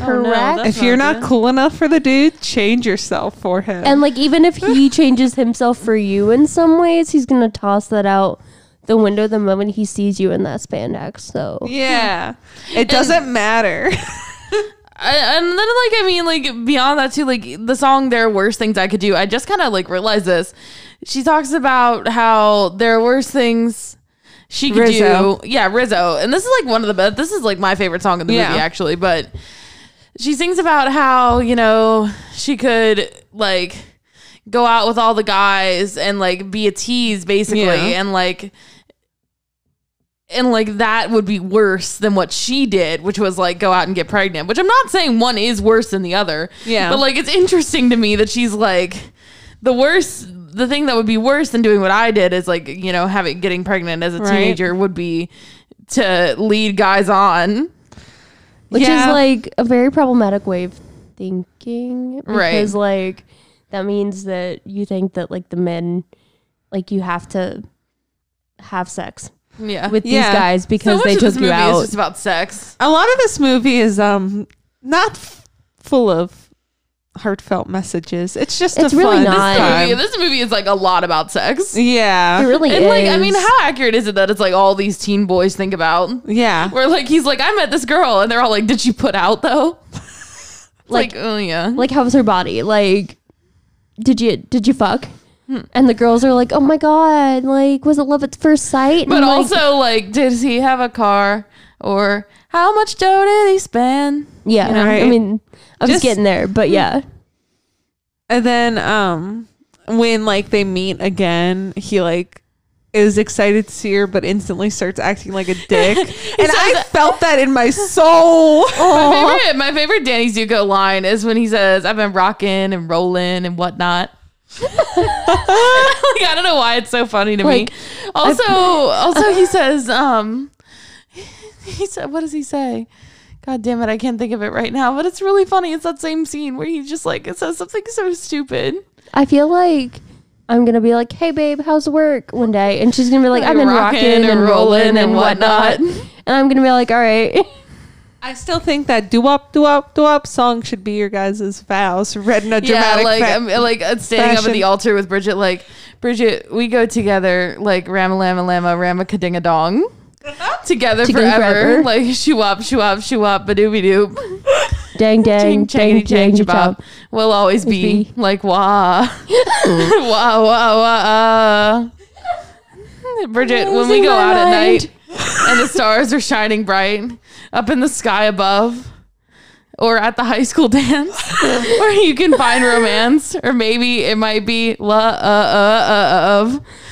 Oh, no, Correct. that's if you're not good. cool enough for the dude, change yourself for him. And like, even if he changes himself for you in some ways, he's gonna toss that out the window the moment he sees you in that spandex. So yeah, it doesn't matter. I- and then like I mean like beyond that too like the song there are worse things I could do I just kind of like realized this she talks about how there are worse things she could Rizzo. do yeah Rizzo and this is like one of the best this is like my favorite song in the Yeah. movie actually but she sings about how you know she could like go out with all the guys and like be a tease basically Yeah. and like and like that would be worse than what she did which was like go out and get pregnant which i'm not saying one is worse than the other Yeah. but like it's interesting to me that she's like the worst the thing that would be worse than doing what i did is like you know having getting pregnant as a Right. teenager would be to lead guys on which Yeah. is like a very problematic way of thinking Right. because like that means that you think that like the men like you have to have sex yeah with Yeah. these guys because much they of this took movie you out is just about sex A lot of this movie is um not f- full of heartfelt messages. It's just It's a really fun not. this movie, this movie is like a lot about sex Yeah. it really and is like i mean how accurate is it that it's like all these teen boys think about yeah. where like he's like i met this girl and they're all like did she put out though like, Like- oh yeah like how was her body like did you did you fuck Hmm. and the girls are like oh my god like was it love at first sight But And, like, also, like, did he have a car? Or how much dough did he spend? yeah you know, i mean i was Just- getting there but yeah And then um when like they meet again, he like is excited to see her but instantly starts acting like a dick. and I felt that in my soul. My favorite, my favorite Danny Zuko line is when he says, "I've been rocking and rolling and whatnot." like, I don't know why it's so funny to Like, me. Also, also he says, um, he said, what does he say? God damn it, I can't think of it right now. But it's really funny. It's that same scene where he just like it says something so stupid. i feel like i'm gonna be like hey babe how's work one day and she's gonna be like i've been rocking and rolling and whatnot and i'm gonna be like all right I still think that doo wop doo wop doo wop song should be your guys' vows read in a Yeah, dramatic like fa- I'm like uh, standing up at the altar with Bridget. Like Bridget, we go together like rama lama lama rama kadinga dong. Together, Together forever. forever. like shoo up, shoo up, shoo up, ba dooby doop, dang dang dang changity dang changity We'll always be be. like wah, wah, wah, wah. Uh. Bridget, when we go out at night and the stars are shining bright up in the sky above, or at the high school dance, where you can find romance, or maybe it might be la uh uh uh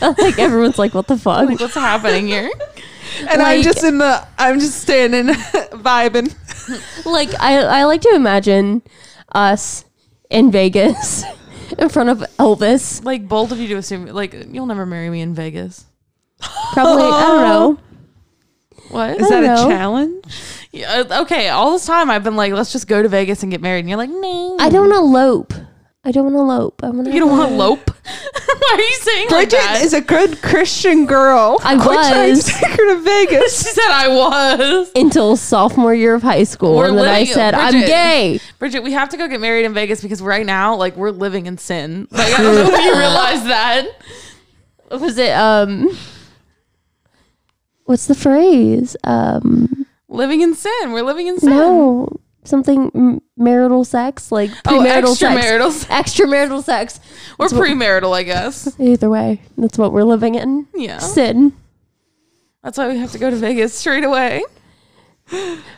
of. like everyone's like what the fuck Like, what's happening here? And I'm just in the I'm just standing vibing. like I, I like to imagine us in Vegas in front of Elvis. Like bold of you to assume, like you'll never marry me in Vegas. Probably I don't know. What? Is that don't a challenge? Yeah, uh, okay, all this time I've been like, let's just go to Vegas and get married, and you're like, no, I don't elope. I don't want to elope. I want to. You don't want to lope? Why are you saying like Bridget that? is a good Christian girl. I Quit trying was. to take her to Vegas. she said I was. until sophomore year of high school, We're and then I living- said I'm Bridget. gay. Bridget, we have to go get married in Vegas because right now, like, we're living in sin. Like, I don't know if you realize that. Was it um? What's the phrase? Um, Living in sin. We're living in sin. no, something m- marital sex, like Oh, premarital sex. extramarital sex. Extramarital sex. We're premarital, I guess. Either way, that's what we're living in. Yeah. Sin. That's why we have to go to Vegas straight away.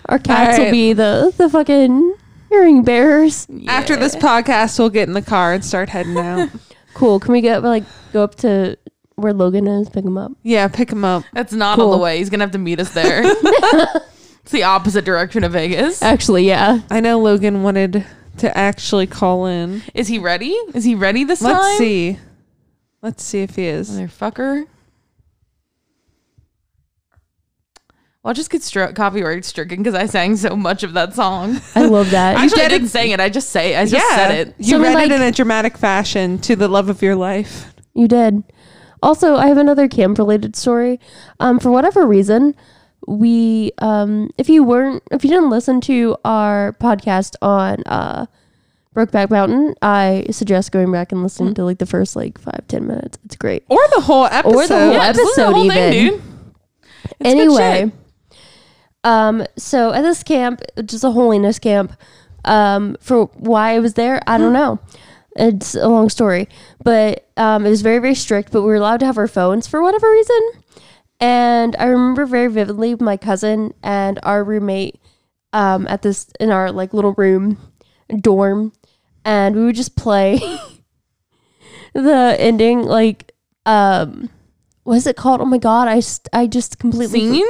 Our cats All will be the the fucking ring bearers. After this podcast, we'll get in the car and start heading out. Cool. Can we get like go up to where Logan is, pick him up? yeah, pick him up. That's not on the way. He's gonna have to meet us there. it's the opposite direction of Vegas. Actually, yeah. I know Logan wanted to actually call in. Is he ready? Is he ready this time? Let's see. Let's see if he is. Motherfucker. Well, I'll just get stri- copyright stricken because I sang so much of that song. I love that. Actually, I did it- didn't sing it. I just say I just yeah, said it. you So read like- it in a dramatic fashion to the love of your life. You did. Also, I have another camp related story. Um, for whatever reason, we um, if you weren't if you didn't listen to our podcast on uh Brokeback Mountain, I suggest going back and listening to like the first like five, ten minutes. It's great. Or the whole episode. Or the whole Yeah, just to the whole episode thing, even. dude. Anyway, um, so at this camp, is a holiness camp, Um, for why I was there, I don't know. It's a long story, but um, it was very very strict. But we were allowed to have our phones for whatever reason. And I remember very vividly my cousin and our roommate um, at this in our like little room dorm, and we would just play the ending like um what is it called? Oh my god, I st- I just completely Scene?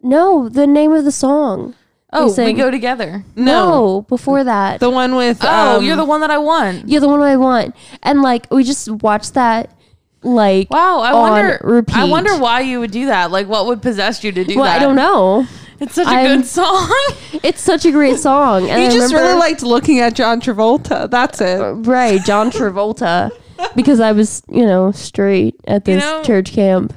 no the name of the song. Oh, we sang- go together. No, before that. The one with Oh, um, you're the one that I want. You're the one I want, and like we just watched that like Wow, I wonder. repeat. I wonder why you would do that. Like, what would possess you to do Well, that? I don't know. It's such a I'm- good song. It's such a great song, and You I just remember, really liked looking at John Travolta. That's it. Uh, right John Travolta because I was you know straight at this know- church camp.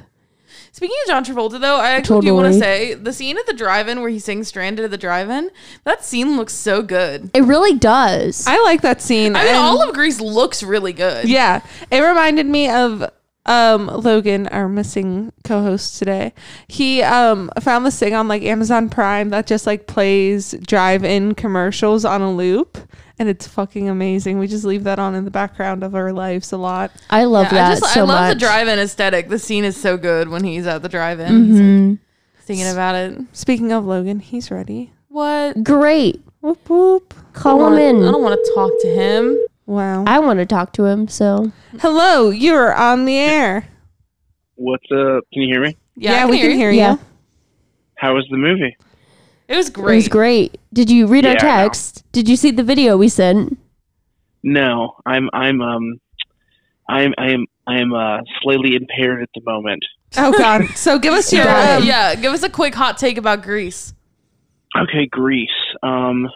Speaking of John Travolta, though, I actually do want to say the scene at the drive-in where he sings "Stranded" at the drive-in. That scene looks so good. It really does. I like that scene. I mean, and- all of Grease looks really good. Yeah, it reminded me of um Logan, our missing co-host today. He um found this thing on like Amazon Prime that just like plays drive-in commercials on a loop, and it's fucking amazing. We just leave that on in the background of our lives a lot. I love Yeah, that I just so I love much. the drive-in aesthetic. The scene is so good when he's at the drive-in. He's like singing about it. Speaking of Logan, he's ready. What? Great. Whoop whoop. Call him in. I don't want to talk to him. Wow. I want to talk to him. So Hello, you're on the air. What's up? Can you hear me? Yeah, I we can you. hear Yeah. you. How was the movie? It was great. it was great. Did you read our Yeah, I know. text? Did you see the video we sent? No, I'm I'm um I'm I'm I'm uh slightly impaired at the moment. Oh God. So give us your um, yeah, give us a quick hot take about Grease. Okay, Grease. Um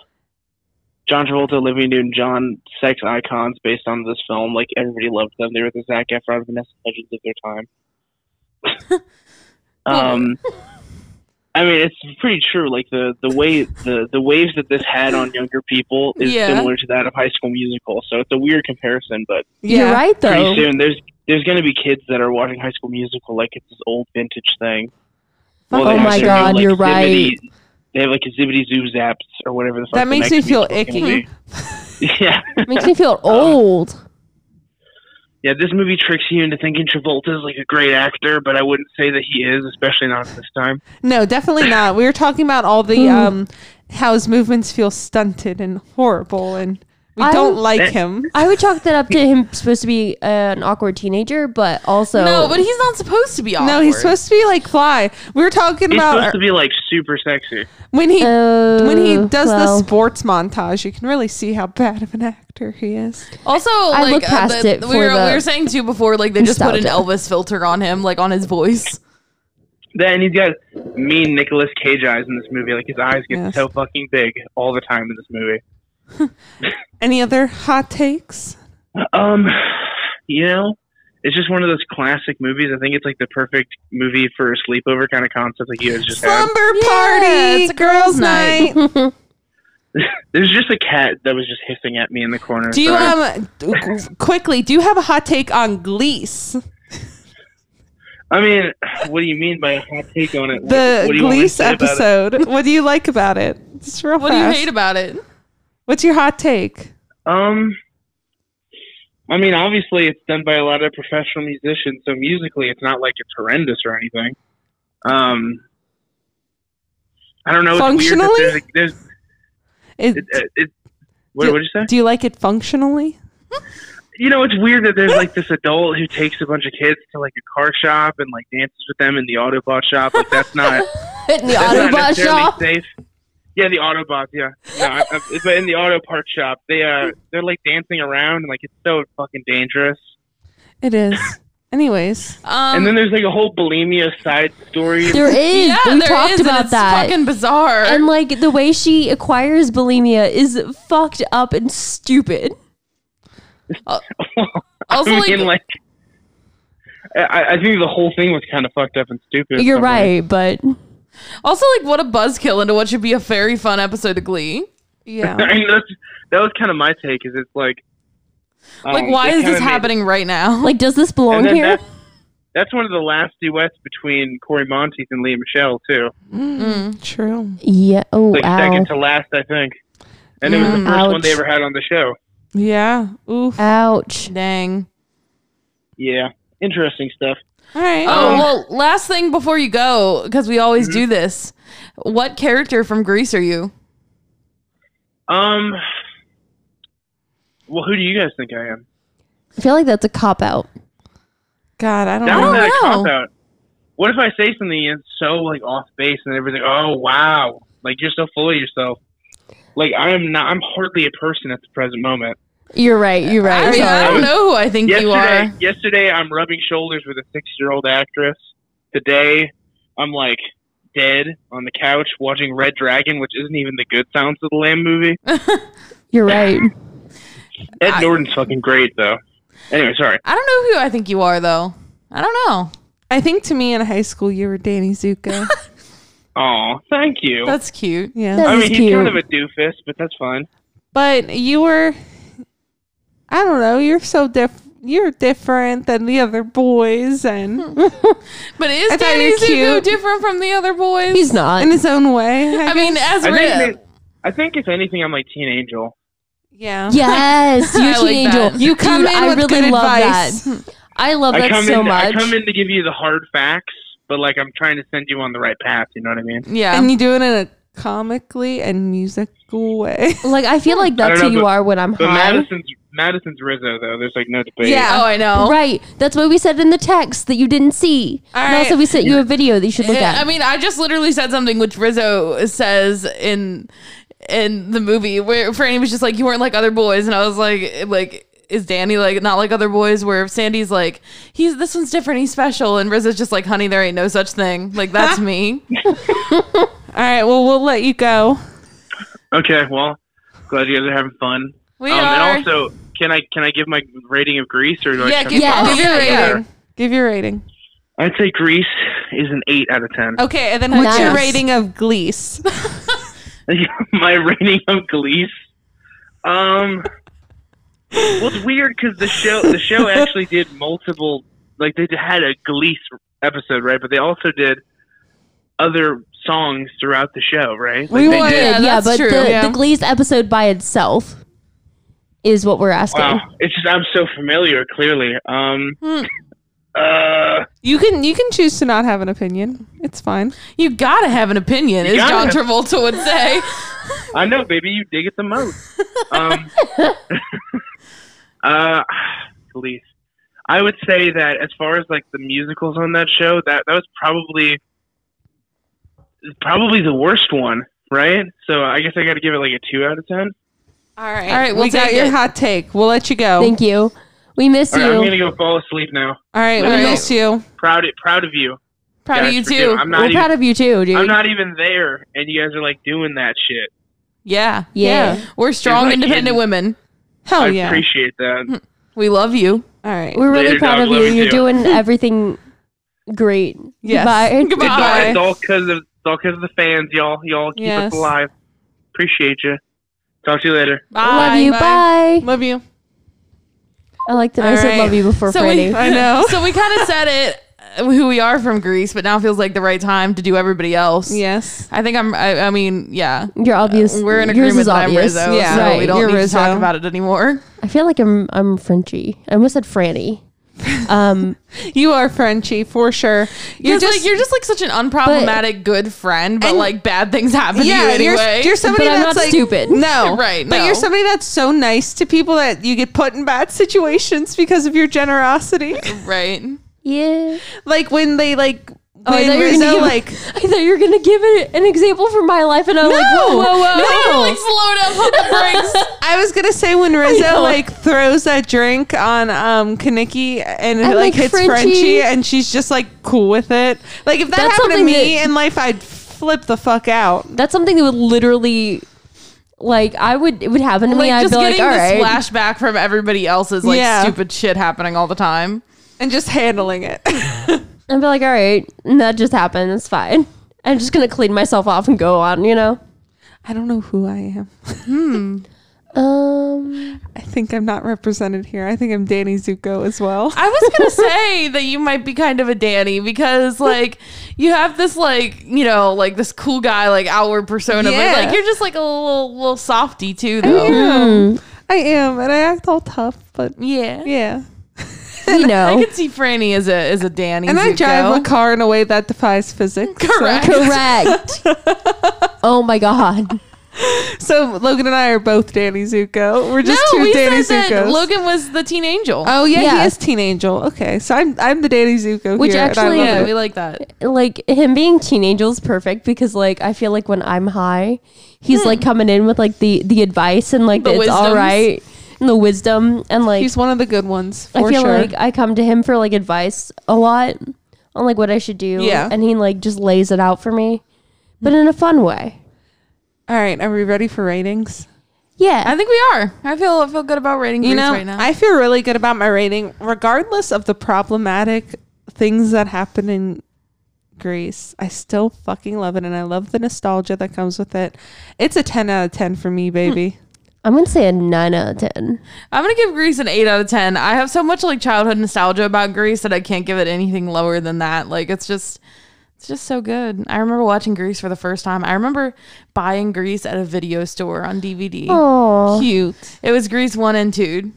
John Travolta, Olivia Newton John, sex icons based on this film. Like everybody loved them. They were the Zac Efron, Vanessa Hudgens of their time. um I mean, it's pretty true. Like the the way the the waves that this had on younger people is Yeah. similar to that of High School Musical. So it's a weird comparison, but yeah. You're right pretty though. soon there's there's going to be kids that are watching High School Musical like it's this old vintage thing. Oh my God, do, like, you're right. They have like a zippity zoo zaps or whatever the fuck. That makes me feel icky. yeah, Makes me feel old. yeah. This movie tricks you into thinking Travolta is like a great actor, but I wouldn't say that he is, especially not at this time. No, definitely not. We were talking about all the um how his movements feel stunted and horrible and we I- don't like Eh. him. I would chalk that up to him supposed to be an awkward teenager, but also no, but he's not supposed to be awkward. No, he's supposed to be like fly. We were talking He's about supposed to be like super sexy. when he Uh, when he does well, the sports montage, you can really see how bad of an actor he is. Also, like look past uh, the- it we for were the we were saying too before, like they just put an nostalgia. Elvis filter on him, like on his voice. Then he's got mean Nicolas Cage eyes in this movie. Like his eyes get Yes. so fucking big all the time in this movie. Any other hot takes? Um, you know, it's just one of those classic movies. I think it's like the perfect movie for a sleepover kind of concept, like you guys just had. Slumber Yeah, party, it's a girls' girls' night. night. There's just a cat that was just hissing at me in the corner. Do you Sorry. um qu- quickly? Do you have a hot take on Glease? I mean, what do you mean by a hot take on it? The what do you want me to Glease say about it? episode. what do you like about it? Just real What do you hate about it? What's your hot take? Um, I mean, obviously it's done by a lot of professional musicians, so musically it's not like it's horrendous or anything. Um, I don't know. It's weird Functionally? there's, there's It, it, it, what did you say? do you like it functionally? you know, it's weird that there's like this adult who takes a bunch of kids to like a car shop and like dances with them in the Autobot shop. Like that's not in the Autobot shop. safe. Yeah, the Autobots. Yeah, no, I, I, but in the auto part shop, they uh, they're like dancing around and like it's so fucking dangerous. It is. Anyways, Um, and then there's like a whole bulimia side story. There is. yeah, we there talked is, and about it's that. Fucking bizarre. and like the way she acquires bulimia is fucked up and stupid. also, I mean, like, like, I, I think the whole thing was kind of fucked up and stupid. You're some ways. right, but also like, what a buzzkill into what should be a very fun episode of Glee. yeah. I mean, that's, that was kind of my take. Is it's like, Like, um, why is this kinda made- happening right now? like, does this belong here? that's, that's one of the last duets between Cory Monteith and Lea Michele too. Mm. True. Yeah. Oh, Like ow. second to last, I think. and it was the Mm. first one they ever had on the show. Yeah. Oof. Ouch. Dang. Yeah, interesting stuff. All right. Oh, Um, well, last thing before you go, because we always do this. What character from Grease are you? Um, well, who do you guys think I am? I feel like that's a cop out. God, I don't That know. was not know. cop out. What if I say something and it's so like off base and everything? Oh wow, like you're so full of yourself. Like I am not. I'm hardly a person at the present moment. You're right. You're right. I, mean, I don't know who I think you are. yesterday I'm rubbing shoulders with a six year old actress. Today, I'm like dead on the couch watching Red Dragon, which isn't even the good Sounds of the Lamb movie. You're right. Ed I- Norton's fucking great though. Anyway, sorry. I don't know who I think you are, though. I don't know. I think to me in high school you were Danny Zuko. Oh, thank you. That's cute. yeah. That I mean, he's cute. kind of a doofus, but that's fine. But you were I don't know, you're so diff you're different than the other boys and hmm. But is I thought Danny Zuko different from the other boys? He's not. in his own way. I, I mean, as I think, I think if anything, I'm like Teen Angel. yeah. Yes, you're I like Teen that. Angel. You come Dude, in I with really good love advice. that. I love I that come so in. much. I come in to give you the hard facts, but like I'm trying to send you on the right path. You know what I mean? yeah. And you do it in a comically and musical way. Like I feel like that's don't who you but- are when I'm But high. Madison's Madison's Rizzo though. There's like no debate. Yeah. oh, I know. Right. That's what we said in the text that you didn't see. All and right. also we sent you a video that you should look at. I mean, I just literally said something which Rizzo says in in the movie where Franny was just like, "You weren't like other boys," and I was like, "Like." Is Danny like not like other boys? Where Sandy's like, he's this one's different, he's special, and Rizzo's just like, honey, there ain't no such thing. Like that's me. All right, well we'll let you go. Okay. Well, glad you guys are having fun. We um, are. And also, can I can I give my rating of Grease or do yeah, I? give, Yeah. give your rating. rating. Give your rating. I'd say Grease is an eight out of ten. Okay, and then what's your rating of Glease? my rating of Glease. Um, well, it's weird because the show the show actually did multiple. Like they had a Glease episode, right? But they also did other songs throughout the show, right? Like We they did. Yeah, yeah, that's but true, the, yeah. the Glease episode by itself is what we're asking. Wow, it's just I'm so familiar. Clearly, um, Hmm. uh, You can you can choose to not have an opinion. It's fine. You gotta have an opinion, You as John gotta. Travolta would say. I know, baby, you dig it the most. Um, uh, Glease. I would say that as far as like the musicals on that show, that that was probably probably the worst one, right? So I guess I got to give it like a two out of ten. All right. All right, we'll we got your it. hot take. We'll let you go. Thank you. We miss All right, you. I'm gonna go fall asleep now. All right, we All right. miss you. Proud proud of you. Proud of you for doing- too. I'm We're not even. proud of you too, dude. I'm not even there, and you guys are like doing that shit. Yeah. Yeah. We're strong, like independent in- women. Hell I yeah. appreciate that. Mm. We love you. All right. We're really Later, proud dog. of you. you You're too. doing everything great. Yes. Goodbye. Goodbye. Goodbye. It's all because of it's all because of the fans, y'all. Y'all keep Yes. us alive. Appreciate you. Talk to you later. Bye. Love you. Bye. Love you. I like that I All said right. love you before So we- Franny. I know. So we kind of said it uh, who we are from Grease, but now feels like the right time to do everybody else. yes. I think I'm. I, I mean, yeah. You're obvious. We're in yours agreement is that I'm obvious. Rizzo, Yeah. so Right, we don't you're need Rizzo. to talk about it anymore. I feel like I'm I'm Frenchie. I almost said Franny. Um, You are Frenchie for sure. You're just like you're just like such an unproblematic good friend, but And- like bad things happen to you anyway. you're, you're somebody But I'm that's not like stupid. No, Right, But no. you're somebody that's so nice to people that you get put in bad situations because of your generosity. right. yeah. like when they like Oh, I thought you were Rizzo gonna give, like I thought you were gonna give it an example from my life, and I'm like, whoa, whoa, whoa, No, like slow down, pump the brakes. I was gonna say when Rizzo like throws that drink on um Kenickie and it like like, hits Frenchie. Frenchie and she's just like cool with it. Like if that That's happened to me that- in life, I'd flip the fuck out. That's something that would literally, like, I would it would happen to me. I'd just be like, getting all this flashback from everybody else's like Yeah. stupid shit happening all the time. And just handling it. I'd be like, all right, and that just happened. It's fine. I'm just gonna clean myself off and go on. You know. I don't know who I am. Hmm. Um, I think I'm not represented here. I think I'm Danny Zuko as well. I was gonna say that you might be kind of a Danny because like you have this like you know like this cool guy like outward persona, Yeah. but like you're just like a little little softy too I though. am. I am, and I act all tough, but Yeah. yeah. you know. I can see Franny as a as a Danny. And I drive a car in a way that defies physics. so- Correct. correct. oh my god. So, Logan and I are both Danny Zuko. We're just no, two we Danny said that Zuko's. Logan was the teen angel. Oh yeah, Yeah. he is Teen Angel. Okay, so I'm I'm the Danny Zuko Which here, actually- yeah, it. we like that. Like him being teen angel is perfect because like I feel like when I'm high, he's like hmm. coming in with like the the advice and like The it's all wisdoms. right and the wisdom and like He's one of the good ones for I feel sure. like I come to him for like advice a lot on like what I should do. Yeah. And he like just lays it out for me. But in a fun way. All right, are we ready for ratings? Yeah. I think we are. I feel I feel good about rating You know, right now. I feel really good about my rating, regardless of the problematic things that happen in Grease. I still fucking love it, and I love the nostalgia that comes with it. It's a ten out of ten for me, baby. Hmm. I'm gonna say a nine out of ten. I'm gonna give Grease an eight out of ten. I have so much like childhood nostalgia about Grease that I can't give it anything lower than that. Like it's just it's just so good. I remember watching Grease for the first time. I remember buying Grease at a video store on DVD. Oh. Cute. It was Grease one and two.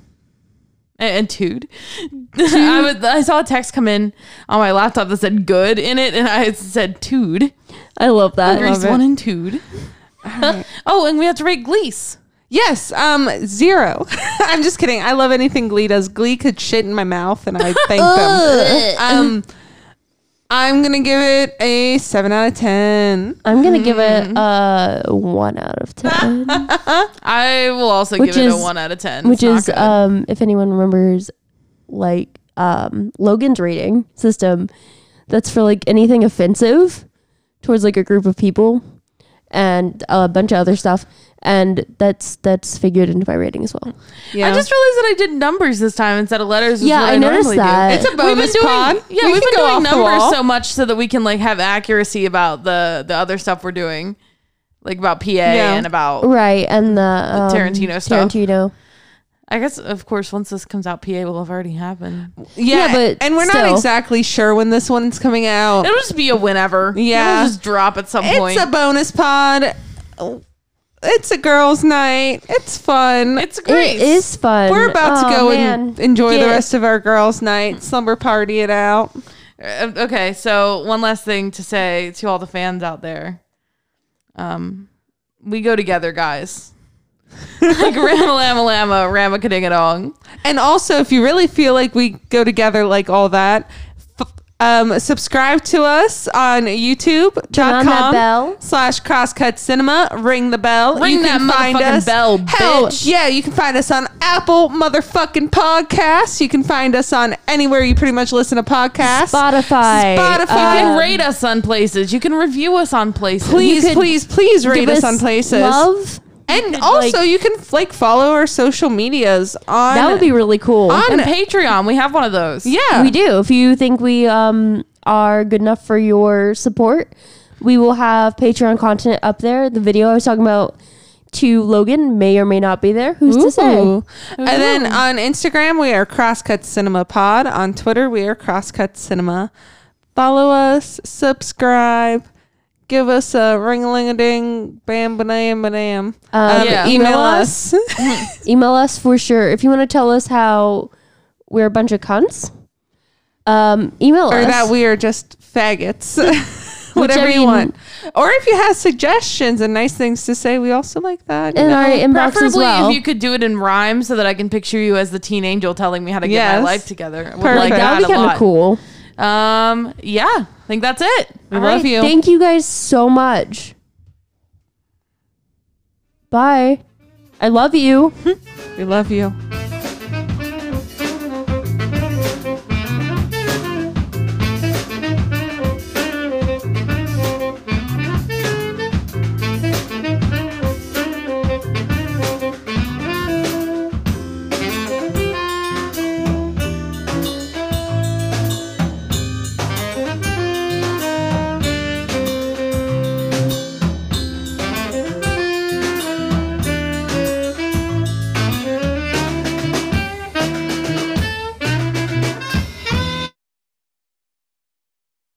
And Tude. I, was, I saw a text come in on my laptop that said good in it, and I said Tude. I love that. Grease one and Tude. oh, and we have to rate Glease. Yes, um, zero. I'm just kidding. I love anything Glee does. Glee could shit in my mouth, and I thank them. Um, I'm gonna give it a seven out of ten. I'm gonna give it a one out of ten. I will also Which give it a is- one out of ten. which It's not is good. um if anyone remembers like um Logan's rating system that's for like anything offensive towards like a group of people and a bunch of other stuff and that's that's figured into my rating as well. Yeah. I just realized that I did numbers this time instead of letters. Yeah, what I noticed normally do. that. It's a We've been bonus doing, pod. Yeah, We we've been doing numbers so much so that we can like have accuracy about the the other stuff we're doing, like about PA and about. Right, and the um, Tarantino stuff. Tarantino. I guess of course once this comes out, PA will have already happened. yeah, Yeah, but and we're not exactly sure when this one's coming out. It'll just be a whenever. Yeah. It'll just drop at some point. It's a bonus pod. It's a girls' night. It's fun. it's great. It is fun. We're about to go man. and enjoy the rest of our girls' night, slumber party it out. Uh, okay, so one last thing to say to all the fans out there. Um, we go together, guys. like Rama Lama Lama, Rama Kadingadong. And also, if you really feel like we go together like all that, f- um, subscribe to us on Turn on that youtube.com slash crosscut cinema. Ring the bell. Ring that motherfucking bell, Hell, bitch. yeah, you can find us on Apple motherfucking podcasts. You can find us on anywhere you pretty much listen to podcasts. Spotify. Spotify. You can Um, rate us on places. You can review us on places. Please, could please, please rate Give us on places. Love. And could, also, like- you can like follow our social medias on. That would be really cool. on and Patreon. We have one of those. yeah, We do. If you think we um are good enough for your support, we will have Patreon content up there. The video I was talking about to Logan may or may not be there. Who's to say? Ooh. And then on Instagram, we are Crosscut Cinema Pod. On Twitter, we are Crosscut Cinema. Follow us, subscribe, give us a ring a ling a ding, bam, banam, banam. Um, Um, yeah. Email email us. Email us for sure. If you want to tell us how we're a bunch of cunts, um, email or us. Or that we are just faggots. Whatever I you mean- want. Or if you have suggestions and nice things to say, we also like that. you in know? our inbox Preferably as well. if you could do it in rhyme so that I can picture you as the teen angel telling me how to get Yes. my life together. Perfect. like that would be kind of cool. Um, yeah, I think that's it. we All love right. you. Thank you guys so much. Bye. I love you. we love you.